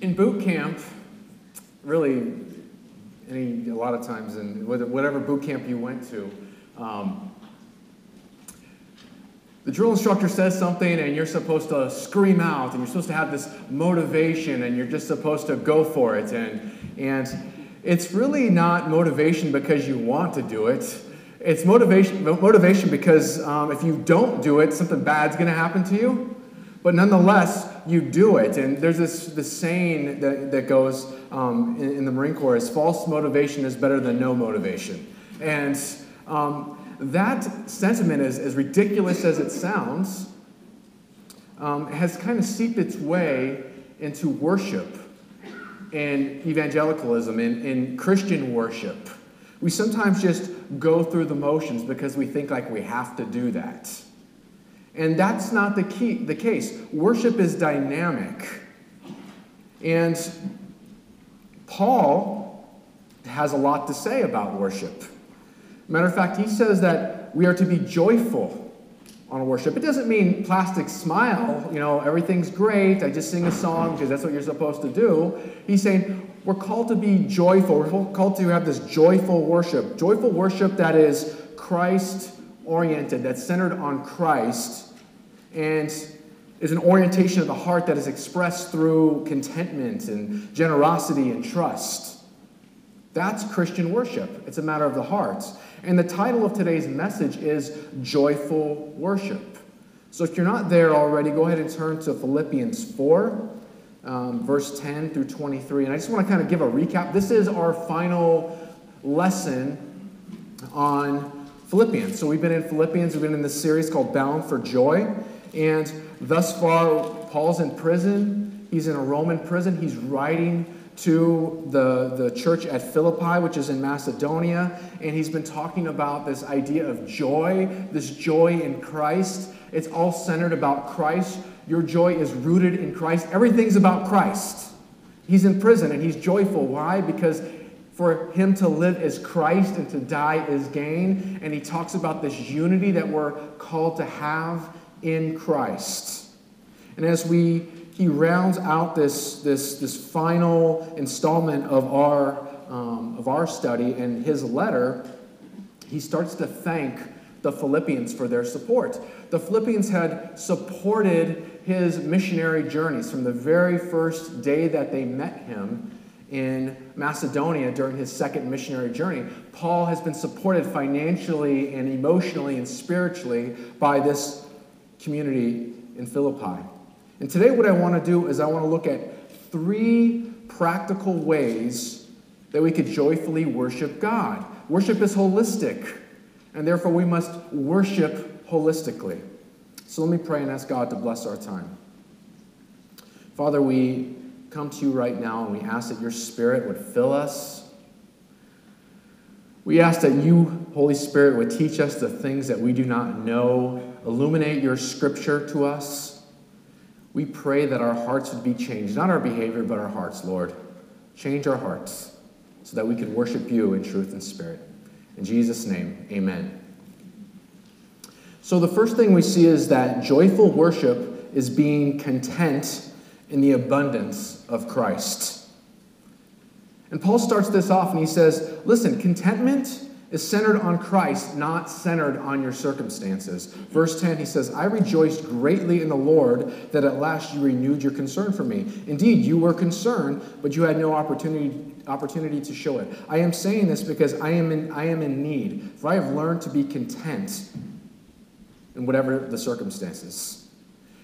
in boot camp, really, any a lot of times in whatever boot camp you went to, um, the drill instructor says something and you're supposed to scream out and you're supposed to have this motivation and you're just supposed to go for it and and it's really not motivation because you want to do it. It's motivation motivation because um, if you don't do it, something bad's going to happen to you. But nonetheless, you do it. And there's this, this saying that, that goes um, in, in, the Marine Corps is false motivation is better than no motivation. And um, that sentiment, is, as ridiculous as it sounds, um, has kind of seeped its way into worship and evangelicalism and, Christian worship. We sometimes just go through the motions because we think like we have to do that. And that's not the, key, the case. Worship is dynamic. And Paul has a lot to say about worship. Matter of fact, he says that we are to be joyful on worship. It doesn't mean plastic smile, you know, everything's great, I just sing a song because that's what you're supposed to do. He's saying we're called to be joyful. We're called to have this joyful worship. Joyful worship that is Christ oriented, that's centered on Christ, and is an orientation of the heart that is expressed through contentment and generosity and trust. That's Christian worship. It's a matter of the heart. And the title of today's message is Joyful Worship. So if you're not there already, go ahead and turn to Philippians 4, um, verse 10 through 23. And I just want to kind of give a recap. This is our final lesson on Philippians. So we've been in Philippians, we've been in this series called Bound for Joy. And thus far, Paul's in prison. He's in a Roman prison. He's writing to the, the church at Philippi, which is in Macedonia, and he's been talking about this idea of joy, this joy in Christ. It's all centered about Christ. Your joy is rooted in Christ. Everything's about Christ. He's in prison and he's joyful. Why? Because for him to live is Christ and to die is gain. And he talks about this unity that we're called to have in Christ. And as we he rounds out this, this, this final installment of our, um, of our study in his letter. He starts to thank the Philippians for their support. The Philippians had supported his missionary journeys from the very first day that they met him in Macedonia during his second missionary journey. Paul has been supported financially and emotionally and spiritually by this community in Philippi. And today, what I want to do is I want to look at three practical ways that we could joyfully worship God. Worship is holistic, and therefore we must worship holistically. So let me pray and ask God to bless our time. Father, we come to you right now and we ask that your Spirit would fill us. We ask that you, Holy Spirit, would teach us the things that we do not know, illuminate your scripture to us. We pray that our hearts would be changed, not our behavior, but our hearts, Lord. Change our hearts so that we can worship you in truth and spirit. In Jesus' name, amen. So, the first thing we see is that joyful worship is being content in the abundance of Christ. And Paul starts this off and he says, Listen, contentment is centered on Christ, not centered on your circumstances. Verse 10, he says, I rejoiced greatly in the Lord that at last you renewed your concern for me. Indeed, you were concerned, but you had no opportunity, opportunity to show it. I am saying this because I am, in, I am in need, for I have learned to be content in whatever the circumstances.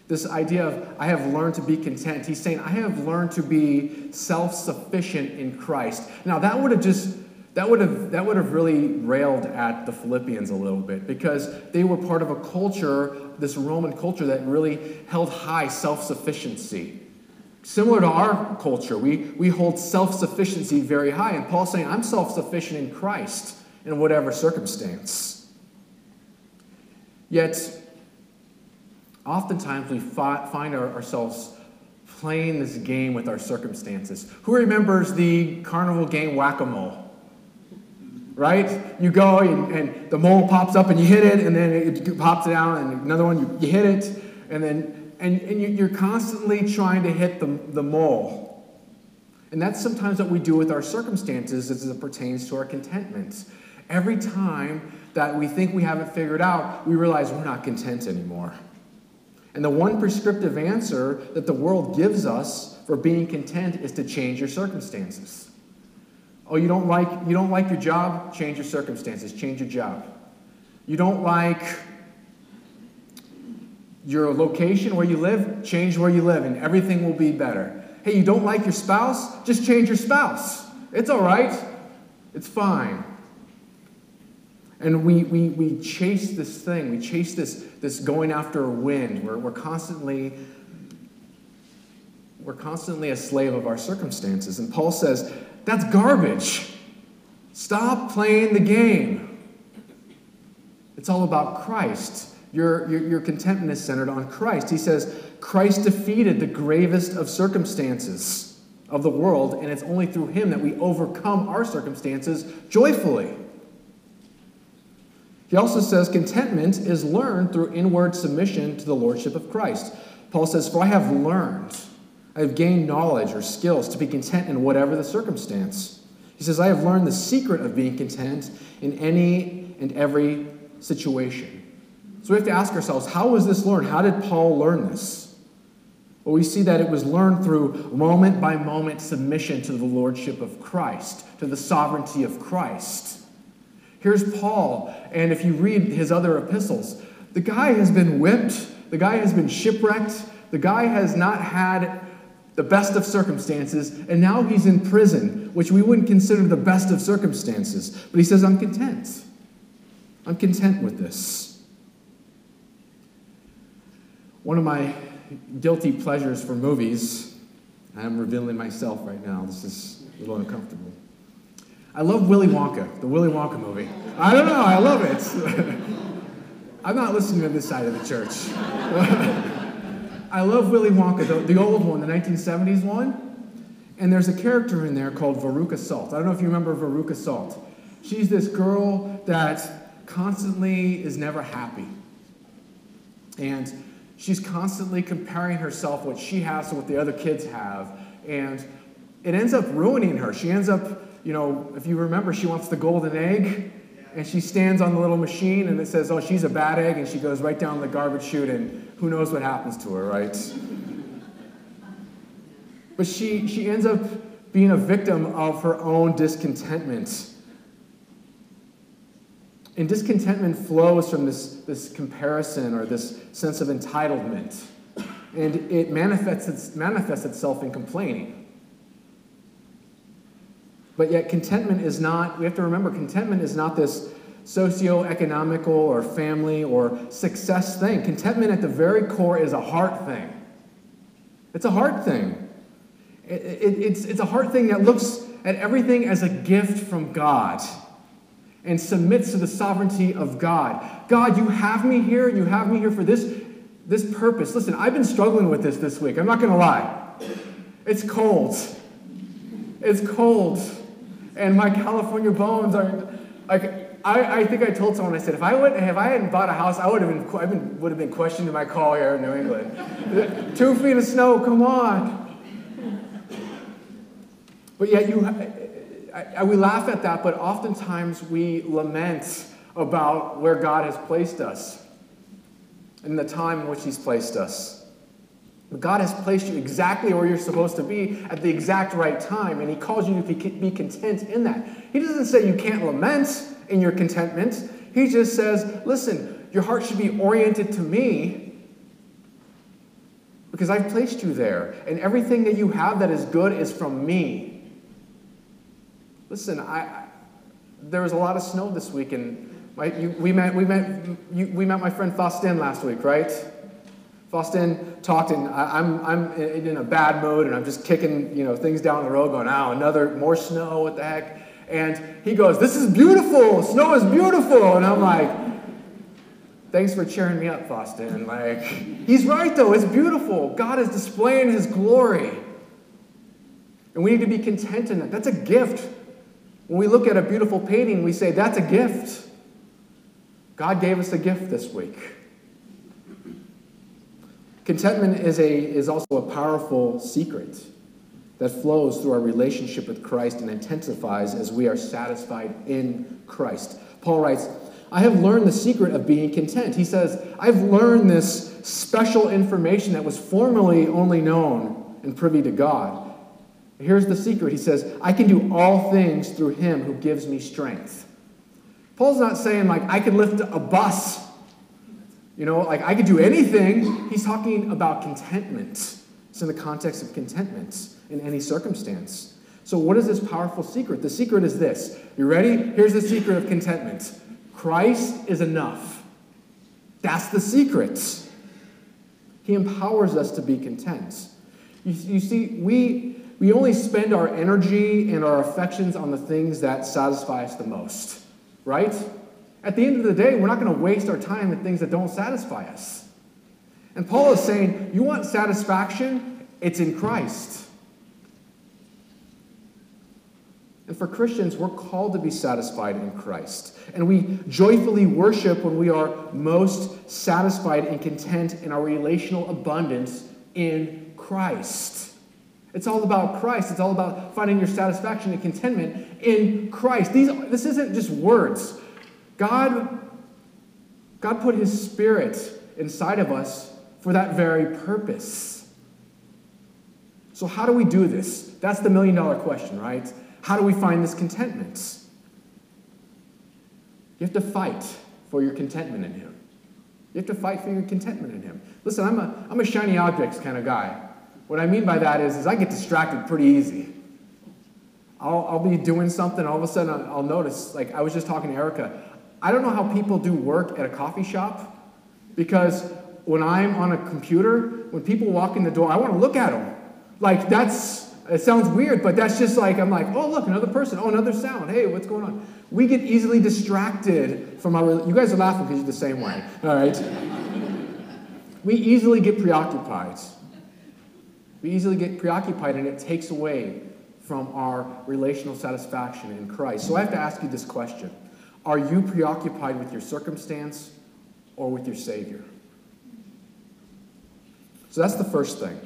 This idea of I have learned to be content, he's saying, I have learned to be self sufficient in Christ. Now, that would have just that would have that would have really railed at the Philippians a little bit because they were part of a culture, this Roman culture that really held high self-sufficiency. Similar to our culture, we, we hold self-sufficiency very high. And Paul's saying, I'm self-sufficient in Christ in whatever circumstance. Yet, oftentimes we fi- find our, ourselves playing this game with our circumstances. Who remembers the carnival game whack-a-mole? Right? You go and, and, the mole pops up and you hit it, and then it pops down, and another one, you, you hit it, and then and, and you, are constantly trying to hit the, the mole. And that's sometimes what we do with our circumstances as it pertains to our contentment. Every time that we think we have it figured out, we realize we're not content anymore. And the one prescriptive answer that the world gives us for being content is to change your circumstances. Oh, you don't like you don't like your job? Change your circumstances, change your job. You don't like your location where you live? Change where you live and everything will be better. Hey, you don't like your spouse? Just change your spouse. It's all right. It's fine. And we, we, we chase this thing, we chase this, this going after a wind. We're, we're constantly we're constantly a slave of our circumstances. And Paul says, that's garbage. Stop playing the game. It's all about Christ. Your, your, your contentment is centered on Christ. He says, Christ defeated the gravest of circumstances of the world, and it's only through him that we overcome our circumstances joyfully. He also says contentment is learned through inward submission to the lordship of Christ. Paul says, For I have learned, I have gained knowledge or skills to be content in whatever the circumstance. He says, I have learned the secret of being content in any and every situation. So we have to ask ourselves, how was this learned? How did Paul learn this? Well, we see that it was learned through moment by moment submission to the lordship of Christ, to the sovereignty of Christ. Here's Paul, and if you read his other epistles, the guy has been whipped, the guy has been shipwrecked, the guy has not had the best of circumstances, and now he's in prison, which we wouldn't consider the best of circumstances. But he says, I'm content. I'm content with this. One of my guilty pleasures for movies, I'm revealing myself right now, this is a little uncomfortable. I love Willy Wonka, the Willy Wonka movie. I don't know, I love it. I'm not listening to this side of the church. I love Willy Wonka, the, the old one, the 1970s one. And there's a character in there called Veruca Salt. I don't know if you remember Veruca Salt. She's this girl that constantly is never happy. And she's constantly comparing herself, what she has, to what the other kids have. And it ends up ruining her. She ends up you know, if you remember, she wants the golden egg, and she stands on the little machine, and it says, oh, she's a bad egg, and she goes right down the garbage chute, and who knows what happens to her, right? But she, she ends up being a victim of her own discontentment. And discontentment flows from this, this comparison or this sense of entitlement. And it manifests, manifests itself in complaining. But yet, contentment is not, we have to remember, contentment is not this socio-economical or family or success thing. Contentment at the very core is a heart thing. It's a heart thing. It, it, it's, it's a heart thing that looks at everything as a gift from God and submits to the sovereignty of God. God, you have me here. You have me here for this, this purpose. Listen, I've been struggling with this this week. I'm not going to lie. It's cold. It's cold and my California bones are like. I, I think I told someone I said if I would if I hadn't bought a house I would have been I been, would have been questioning my call here in New England. Two feet of snow, come on. But yet you, I, I, we laugh at that, but oftentimes we lament about where God has placed us and the time in which He's placed us. God has placed you exactly where you're supposed to be at the exact right time, and He calls you to be content in that. He doesn't say you can't lament in your contentment. He just says, listen, your heart should be oriented to me because I've placed you there, and everything that you have that is good is from me. Listen, I, there was a lot of snow this week, and my, you, we met, we met, you, we met my friend Faustin last week, right? Faustin talked, and I, am I'm, I'm in a bad mood, and I'm just kicking you know things down the road, going, "Oh, another more snow! What the heck?" And he goes, "This is beautiful. Snow is beautiful." And I'm like, "Thanks for cheering me up, Faustin. Like, he's right though. It's beautiful. God is displaying His glory, and we need to be content in that. That's a gift. When we look at a beautiful painting, we say, "That's a gift." God gave us a gift this week. Contentment is, a, is also a powerful secret. that flows through our relationship with Christ and intensifies as we are satisfied in Christ. Paul writes, I have learned the secret of being content. He says, I've learned this special information that was formerly only known and privy to God. Here's the secret. He says, I can do all things through him who gives me strength. Paul's not saying, like, I could lift a bus. You know, like, I could do anything. He's talking about contentment. It's in the context of contentment in any circumstance. So, what is this powerful secret? The secret is this. You ready? Here's the secret of contentment Christ is enough. That's the secret. He empowers us to be content. You, you see, we, we only spend our energy and our affections on the things that satisfy us the most, right? At the end of the day, we're not going to waste our time in things that don't satisfy us. And Paul is saying, you want satisfaction? It's in Christ. And for Christians, we're called to be satisfied in Christ. And we joyfully worship when we are most satisfied and content in our relational abundance in Christ. It's all about Christ. It's all about finding your satisfaction and contentment in Christ. These, this isn't just words. God, God put His Spirit inside of us for that very purpose. So, how do we do this? That's the million dollar question, right? How do we find this contentment? You have to fight for your contentment in Him. You have to fight for your contentment in Him. Listen, I'm a, I'm a shiny objects kind of guy. What I mean by that is, is I get distracted pretty easy. I'll, I'll be doing something, all of a sudden I'll notice, like I was just talking to Erica, I don't know how people do work at a coffee shop because when I'm on a computer, when people walk in the door, I want to look at them. Like that's it sounds weird, but that's just like, I'm like, oh, look, another person. Oh, another sound. Hey, what's going on? We get easily distracted from our, you guys are laughing because you're the same way, all right? we easily get preoccupied. We easily get preoccupied, and it takes away from our relational satisfaction in Christ. So I have to ask you this question Are you preoccupied with your circumstance or with your Savior? So that's the first thing.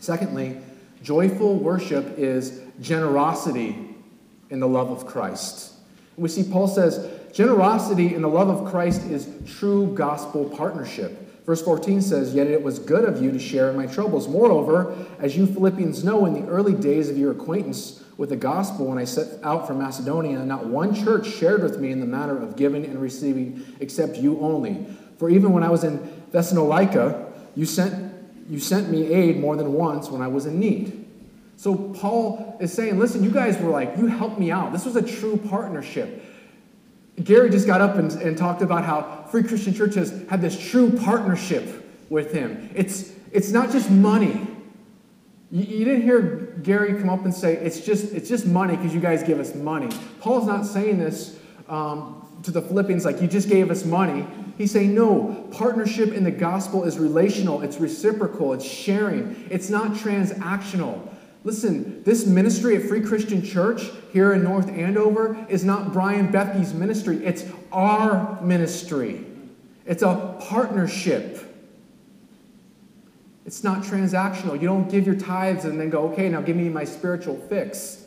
Secondly, joyful worship is generosity in the love of Christ. We see Paul says, generosity in the love of Christ is true gospel partnership. Verse 14 says, Yet it was good of you to share in my troubles. Moreover, as you Philippians know, in the early days of your acquaintance with the gospel, when I set out from Macedonia, and not one church shared with me in the matter of giving and receiving except you only. For even when I was in Thessalonica, you sent you sent me aid more than once when I was in need. So Paul is saying, listen, you guys were like, you helped me out. This was a true partnership. Gary just got up and, and talked about how Free Christian Church has had this true partnership with him. It's, it's not just money. You, you didn't hear Gary come up and say, it's just, it's just money because you guys give us money. Paul's not saying this um, to the Philippians like, you just gave us money. He's saying, no, partnership in the gospel is relational, it's reciprocal, it's sharing, it's not transactional. Listen, this ministry at Free Christian Church here in North Andover is not Brian Bethke's ministry, it's our ministry. It's a partnership. It's not transactional. You don't give your tithes and then go, okay, now give me my spiritual fix.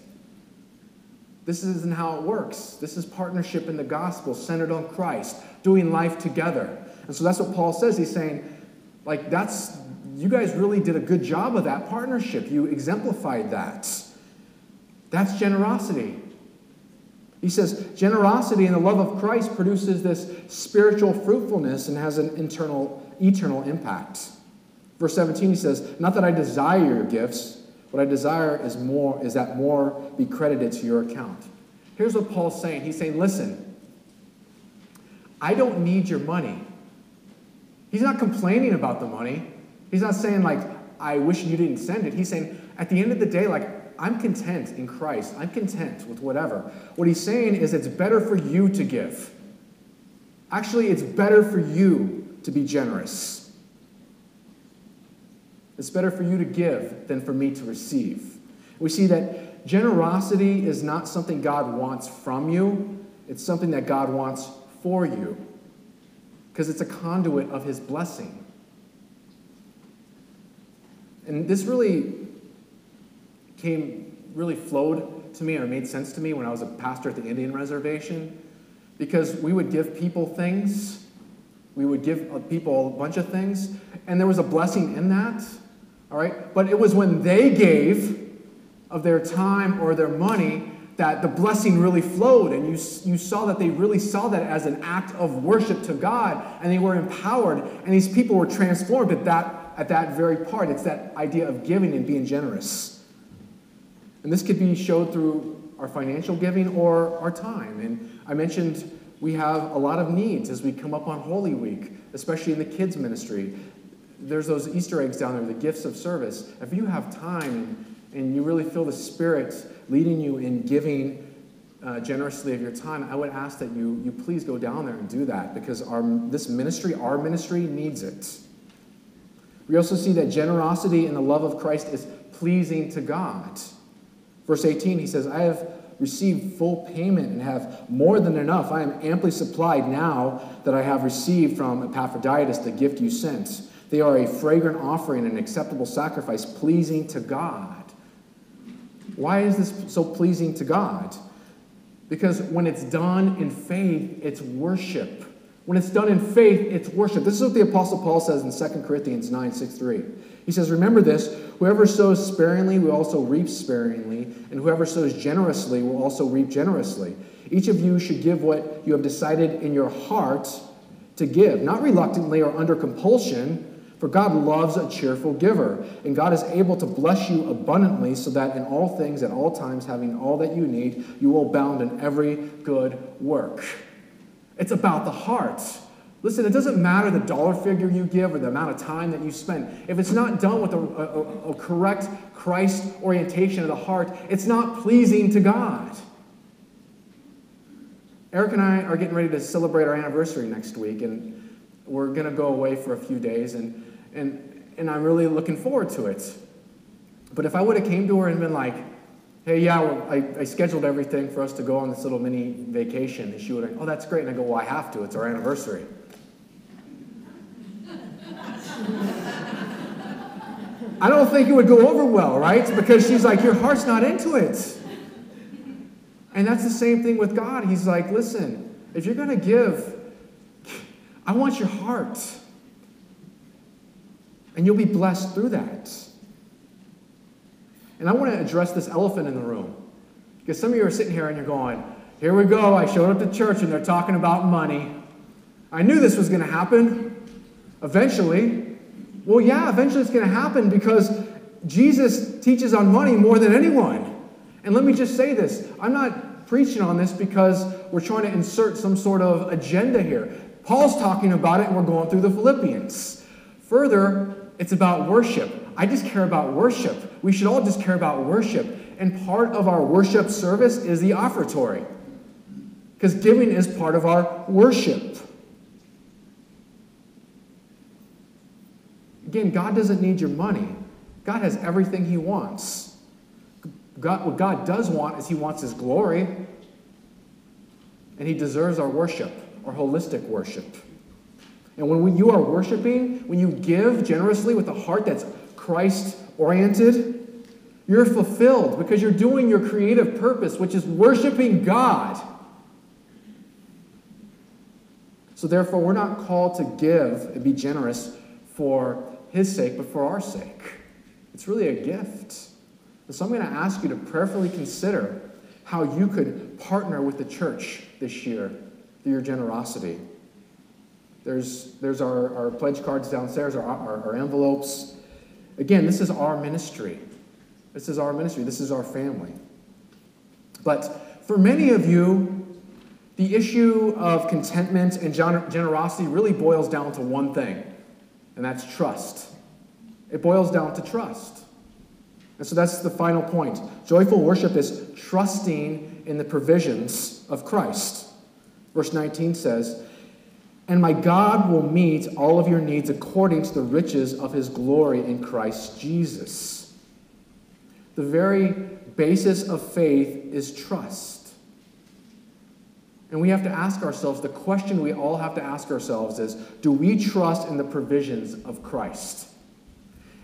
This isn't how it works. This is partnership in the gospel centered on Christ, doing life together. And so that's what Paul says. He's saying, like, that's, you guys really did a good job of that partnership. You exemplified that. That's generosity. He says, generosity and the love of Christ produces this spiritual fruitfulness and has an internal, eternal impact. Verse 17, he says, Not that I desire your gifts what I desire is more is that more be credited to your account. Here's what Paul's saying. He's saying, "Listen, I don't need your money." He's not complaining about the money. He's not saying like, "I wish you didn't send it." He's saying, at the end of the day, like, I'm content in Christ. I'm content with whatever. What he's saying is it's better for you to give. Actually, it's better for you to be generous. It's better for you to give than for me to receive. We see that generosity is not something God wants from you, it's something that God wants for you because it's a conduit of his blessing. And this really came really flowed to me or made sense to me when I was a pastor at the Indian reservation because we would give people things. We would give uh, people a bunch of things, and there was a blessing in that. All right? But it was when they gave of their time or their money that the blessing really flowed, and you, you saw that they really saw that as an act of worship to God, and they were empowered, and these people were transformed at that, at that very part. It's that idea of giving and being generous. And this could be showed through our financial giving or our time. And I mentioned we have a lot of needs as we come up on Holy Week, especially in the kids' ministry. There's those Easter eggs down there, the gifts of service. If you have time and, you really feel the Spirit leading you in giving uh, generously of your time, I would ask that you, you please go down there and do that because our, this ministry, our ministry, needs it. We also see that generosity and the love of Christ is pleasing to God. Verse 18, he says, I have received full payment and have more than enough. I am amply supplied now that I have received from Epaphroditus the gift you sent. They are a fragrant offering, an acceptable sacrifice, pleasing to God. Why is this so pleasing to God? Because when it's done in faith, it's worship. When it's done in faith, it's worship. This is what the Apostle Paul says in 2 Corinthians 9 6 3. He says, Remember this whoever sows sparingly will also reap sparingly, and whoever sows generously will also reap generously. Each of you should give what you have decided in your heart to give, not reluctantly or under compulsion, for God loves a cheerful giver, and God is able to bless you abundantly so that in all things, at all times, having all that you need, you will abound in every good work. It's about the heart. Listen, it doesn't matter the dollar figure you give or the amount of time that you spend. If it's not done with a, a, a correct Christ orientation of the heart, it's not pleasing to God. Erica and I are getting ready to celebrate our anniversary next week, and we're going to go away for a few days, and, and, and I'm really looking forward to it. But if I would have came to her and been like, hey, yeah, well, I, I scheduled everything for us to go on this little mini vacation, and she would have, oh, that's great. And I go, well, I have to. It's our anniversary. I don't think it would go over well, right? Because she's like, your heart's not into it. And that's the same thing with God. He's like, listen, if you're going to give, I want your heart. And you'll be blessed through that. And I want to address this elephant in the room. Because some of you are sitting here and you're going, here we go. I showed up to church and they're talking about money. I knew this was going to happen eventually. Well, yeah, eventually it's going to happen because Jesus teaches on money more than anyone. And let me just say this I'm not preaching on this because we're trying to insert some sort of agenda here. Paul's talking about it and we're going through the Philippians. Further, it's about worship. I just care about worship. We should all just care about worship. And part of our worship service is the offertory. Because giving is part of our worship. Again, God doesn't need your money. God has everything He wants. God, what God does want is He wants His glory. And He deserves our worship, our holistic worship. And when you are worshiping, when you give generously with a heart that's Christ oriented, you're fulfilled because you're doing your creative purpose, which is worshiping God. So, therefore, we're not called to give and be generous for His sake, but for our sake. It's really a gift. So, I'm going to ask you to prayerfully consider how you could partner with the church this year through your generosity. There's, there's our, our pledge cards downstairs, our, our, our envelopes. Again, this is our ministry. This is our ministry. This is our family. But for many of you, the issue of contentment and generosity really boils down to one thing, and that's trust. It boils down to trust. And so that's the final point. Joyful worship is trusting in the provisions of Christ. Verse 19 says, and my God will meet all of your needs according to the riches of his glory in Christ Jesus. The very basis of faith is trust. And we have to ask ourselves the question we all have to ask ourselves is do we trust in the provisions of Christ?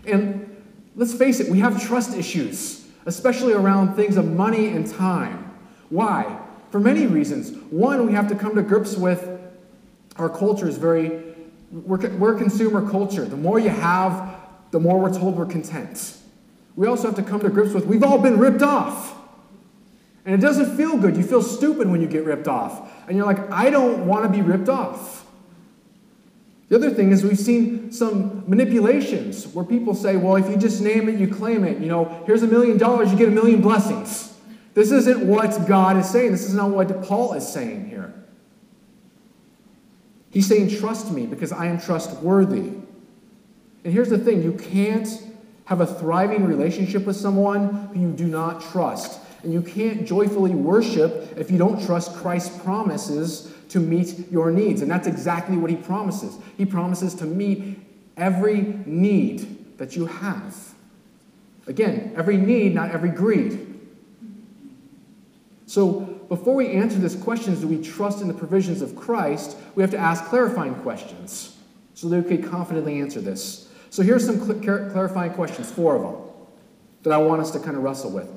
And let's face it, we have trust issues. especially around things of money and time. Why? For many reasons. One, we have to come to grips with our culture is very, we're, we're consumer culture. The more you have, the more we're told we're content. We also have to come to grips with we've all been ripped off. And it doesn't feel good. You feel stupid when you get ripped off. And you're like, I don't want to be ripped off. The other thing is we've seen some manipulations where people say, well, if you just name it, you claim it. You know, here's a million dollars, you get a million blessings. This isn't what God is saying. This is not what Paul is saying here. He's saying, trust me because I am trustworthy. And here's the thing you can't have a thriving relationship with someone who you do not trust. And you can't joyfully worship if you don't trust Christ's promises to meet your needs. And that's exactly what he promises. He promises to meet every need that you have. Again, every need, not every greed. So, before we answer this question, do we trust in the provisions of Christ? We have to ask clarifying questions so that we can confidently answer this. So, here's some cl- clarifying questions, four of them, that I want us to kind of wrestle with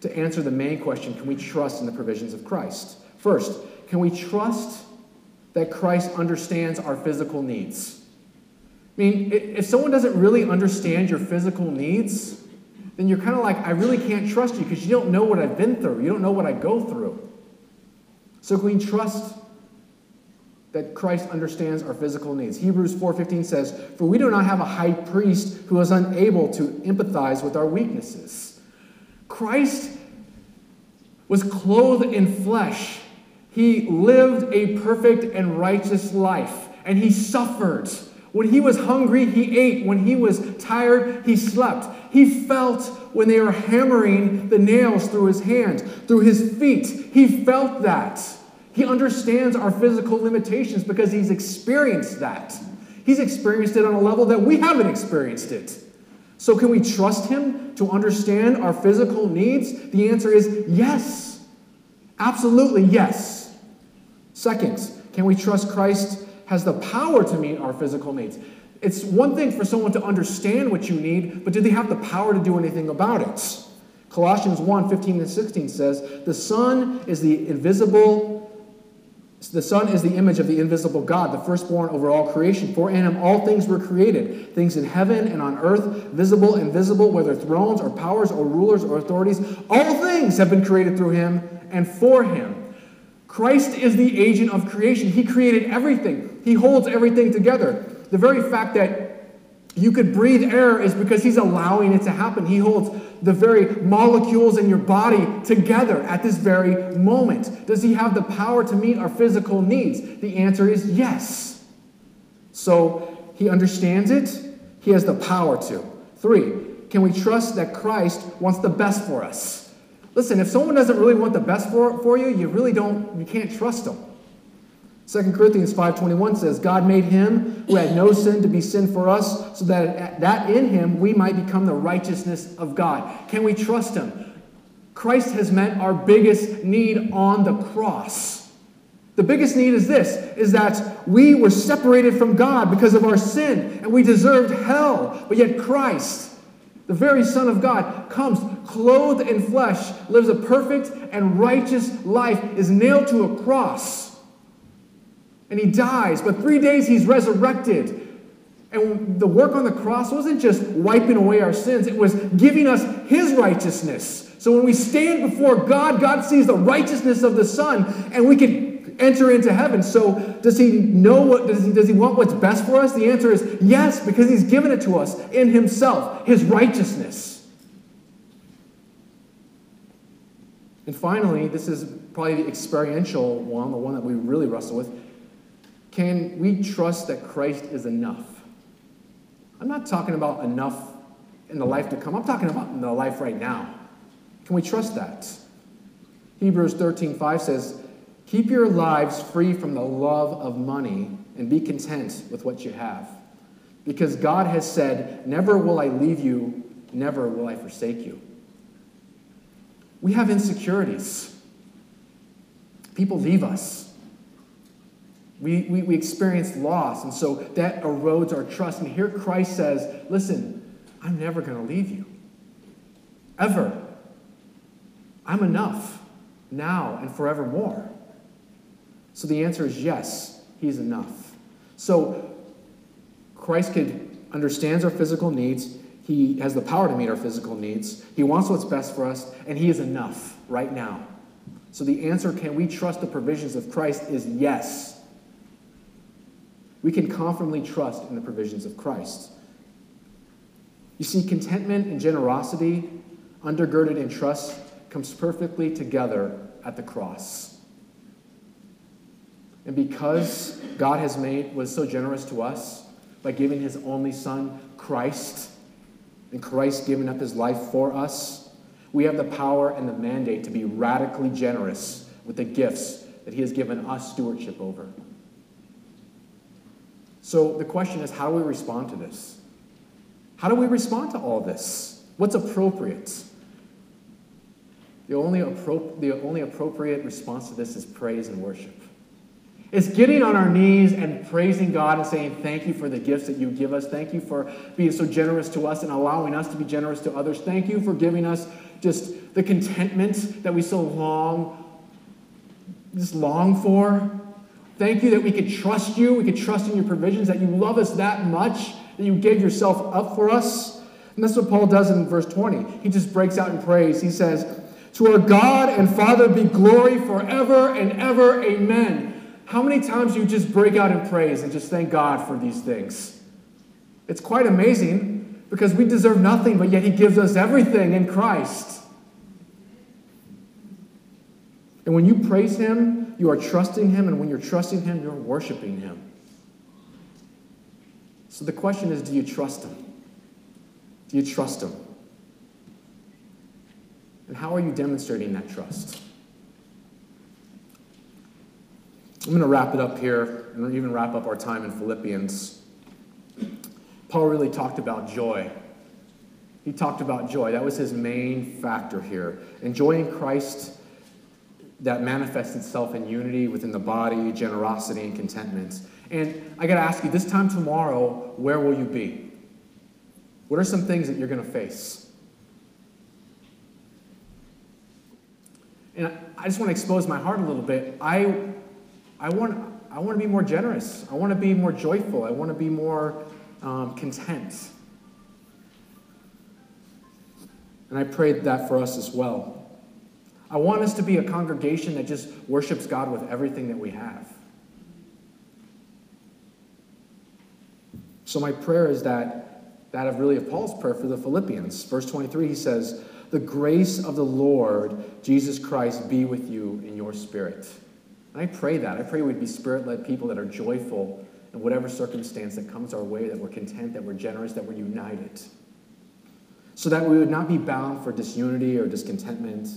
to answer the main question can we trust in the provisions of Christ? First, can we trust that Christ understands our physical needs? I mean, if someone doesn't really understand your physical needs, then you're kind of like, I really can't trust you because you don't know what I've been through. You don't know what I go through. So can we trust that Christ understands our physical needs? Hebrews 4:15 says, "For we do not have a high priest who is unable to empathize with our weaknesses." Christ was clothed in flesh he lived a perfect and righteous life, and he suffered. When he was hungry, he ate. When he was tired, he slept. He felt when they were hammering the nails through his hands, through his feet. He felt that. He understands our physical limitations because he's experienced that. He's experienced it on a level that we haven't experienced it. So, can we trust him to understand our physical needs? The answer is yes. Absolutely yes. Second, can we trust Christ has the power to meet our physical needs? It's one thing for someone to understand what you need, but do they have the power to do anything about it? Colossians 1 15 and 16 says, The Son is the invisible, the Son is the image of the invisible God, the firstborn over all creation. For in him all things were created, things in heaven and on earth, visible and invisible, whether thrones or powers or rulers or authorities. All things have been created through him and for him. Christ is the agent of creation. He created everything, He holds everything together. The very fact that you could breathe air is because He's allowing it to happen. He holds the very molecules in your body together at this very moment. Does He have the power to meet our physical needs? The answer is yes. So He understands it, He has the power to. Three, can we trust that Christ wants the best for us? Listen, if someone doesn't really want the best for, for you, you really don't, you can't trust them. 2 Corinthians 5.21 says, God made him who had no sin to be sin for us, so that, that in him we might become the righteousness of God. Can we trust him? Christ has met our biggest need on the cross. The biggest need is this, is that we were separated from God because of our sin, and we deserved hell. But yet Christ, the very Son of God, comes clothed in flesh, lives a perfect and righteous life, is nailed to a cross. And he dies, but three days he's resurrected. And the work on the cross wasn't just wiping away our sins, it was giving us his righteousness. So when we stand before God, God sees the righteousness of the Son, and we can enter into heaven. So does he know what does he does he want what's best for us? The answer is yes, because he's given it to us in himself, his righteousness. And finally, this is probably the experiential one, the one that we really wrestle with. Can we trust that Christ is enough? I'm not talking about enough in the life to come. I'm talking about in the life right now. Can we trust that? Hebrews 13:5 says, "Keep your lives free from the love of money and be content with what you have." Because God has said, "Never will I leave you, never will I forsake you." We have insecurities. People leave us. We, we, we experience loss, and so that erodes our trust. And here Christ says, Listen, I'm never going to leave you. ever. I'm enough now and forevermore. So the answer is yes, He's enough. So Christ could understands our physical needs. He has the power to meet our physical needs. He wants what's best for us, and He is enough right now. So the answer, can we trust the provisions of Christ, is yes. We can confidently trust in the provisions of Christ. You see, contentment and generosity, undergirded in trust, comes perfectly together at the cross. And because God has made was so generous to us by giving his only son, Christ, and Christ giving up his life for us, we have the power and the mandate to be radically generous with the gifts that he has given us stewardship over. So the question is how do we respond to this? How do we respond to all this? What's appropriate? The only, appro- the only appropriate response to this is praise and worship. It's getting on our knees and praising God and saying, Thank you for the gifts that you give us. Thank you for being so generous to us and allowing us to be generous to others. Thank you for giving us just the contentment that we so long, just long for. Thank you that we could trust you. We could trust in your provisions, that you love us that much, that you gave yourself up for us. And that's what Paul does in verse 20. He just breaks out in praise. He says, To our God and Father be glory forever and ever. Amen. How many times you just break out in praise and just thank God for these things? It's quite amazing because we deserve nothing, but yet He gives us everything in Christ. And when you praise Him, you are trusting Him, and when you're trusting Him, you're worshiping Him. So the question is do you trust Him? Do you trust Him? And how are you demonstrating that trust? I'm going to wrap it up here and even wrap up our time in Philippians. Paul really talked about joy. He talked about joy. That was his main factor here. Enjoying Christ that manifests itself in unity within the body, generosity, and contentment. And I got to ask you, this time tomorrow, where will you be? What are some things that you're going to face? And I just want to expose my heart a little bit. I I want, I want to be more generous. I want to be more joyful. I want to be more um, content. And I prayed that for us as well. I want us to be a congregation that just worships God with everything that we have. So my prayer is that that of really of Paul's prayer for the Philippians. Verse 23, he says, The grace of the Lord Jesus Christ be with you in your spirit. I pray that. I pray we'd be spirit led people that are joyful in whatever circumstance that comes our way, that we're content, that we're generous, that we're united. So that we would not be bound for disunity or discontentment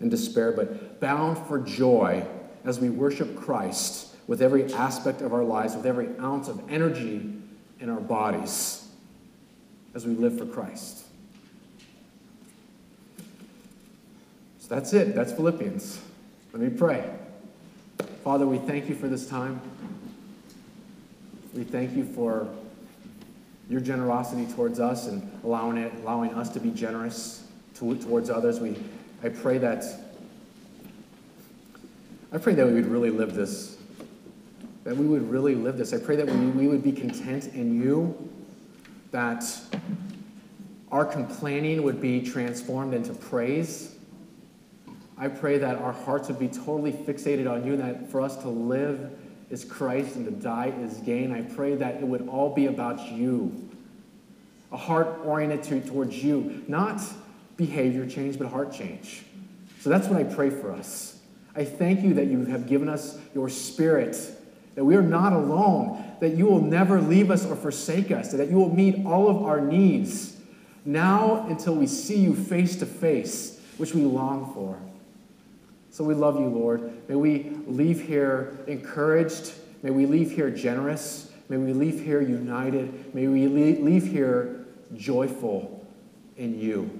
and despair, but bound for joy as we worship Christ with every aspect of our lives, with every ounce of energy in our bodies as we live for Christ. So that's it. That's Philippians. Let me pray. Father, we thank you for this time. We thank you for your generosity towards us and allowing it, allowing us to be generous to, towards others. We, I pray that, I pray that we would really live this, that we would really live this. I pray that we, we would be content in you, that our complaining would be transformed into praise I pray that our hearts would be totally fixated on you, and that for us to live is Christ and to die is gain. I pray that it would all be about you. A heart oriented towards you, not behavior change, but heart change. So that's what I pray for us. I thank you that you have given us your spirit, that we are not alone, that you will never leave us or forsake us, that you will meet all of our needs now until we see you face to face, which we long for. So we love you, Lord. May we leave here encouraged. May we leave here generous. May we leave here united. May we leave here joyful in you.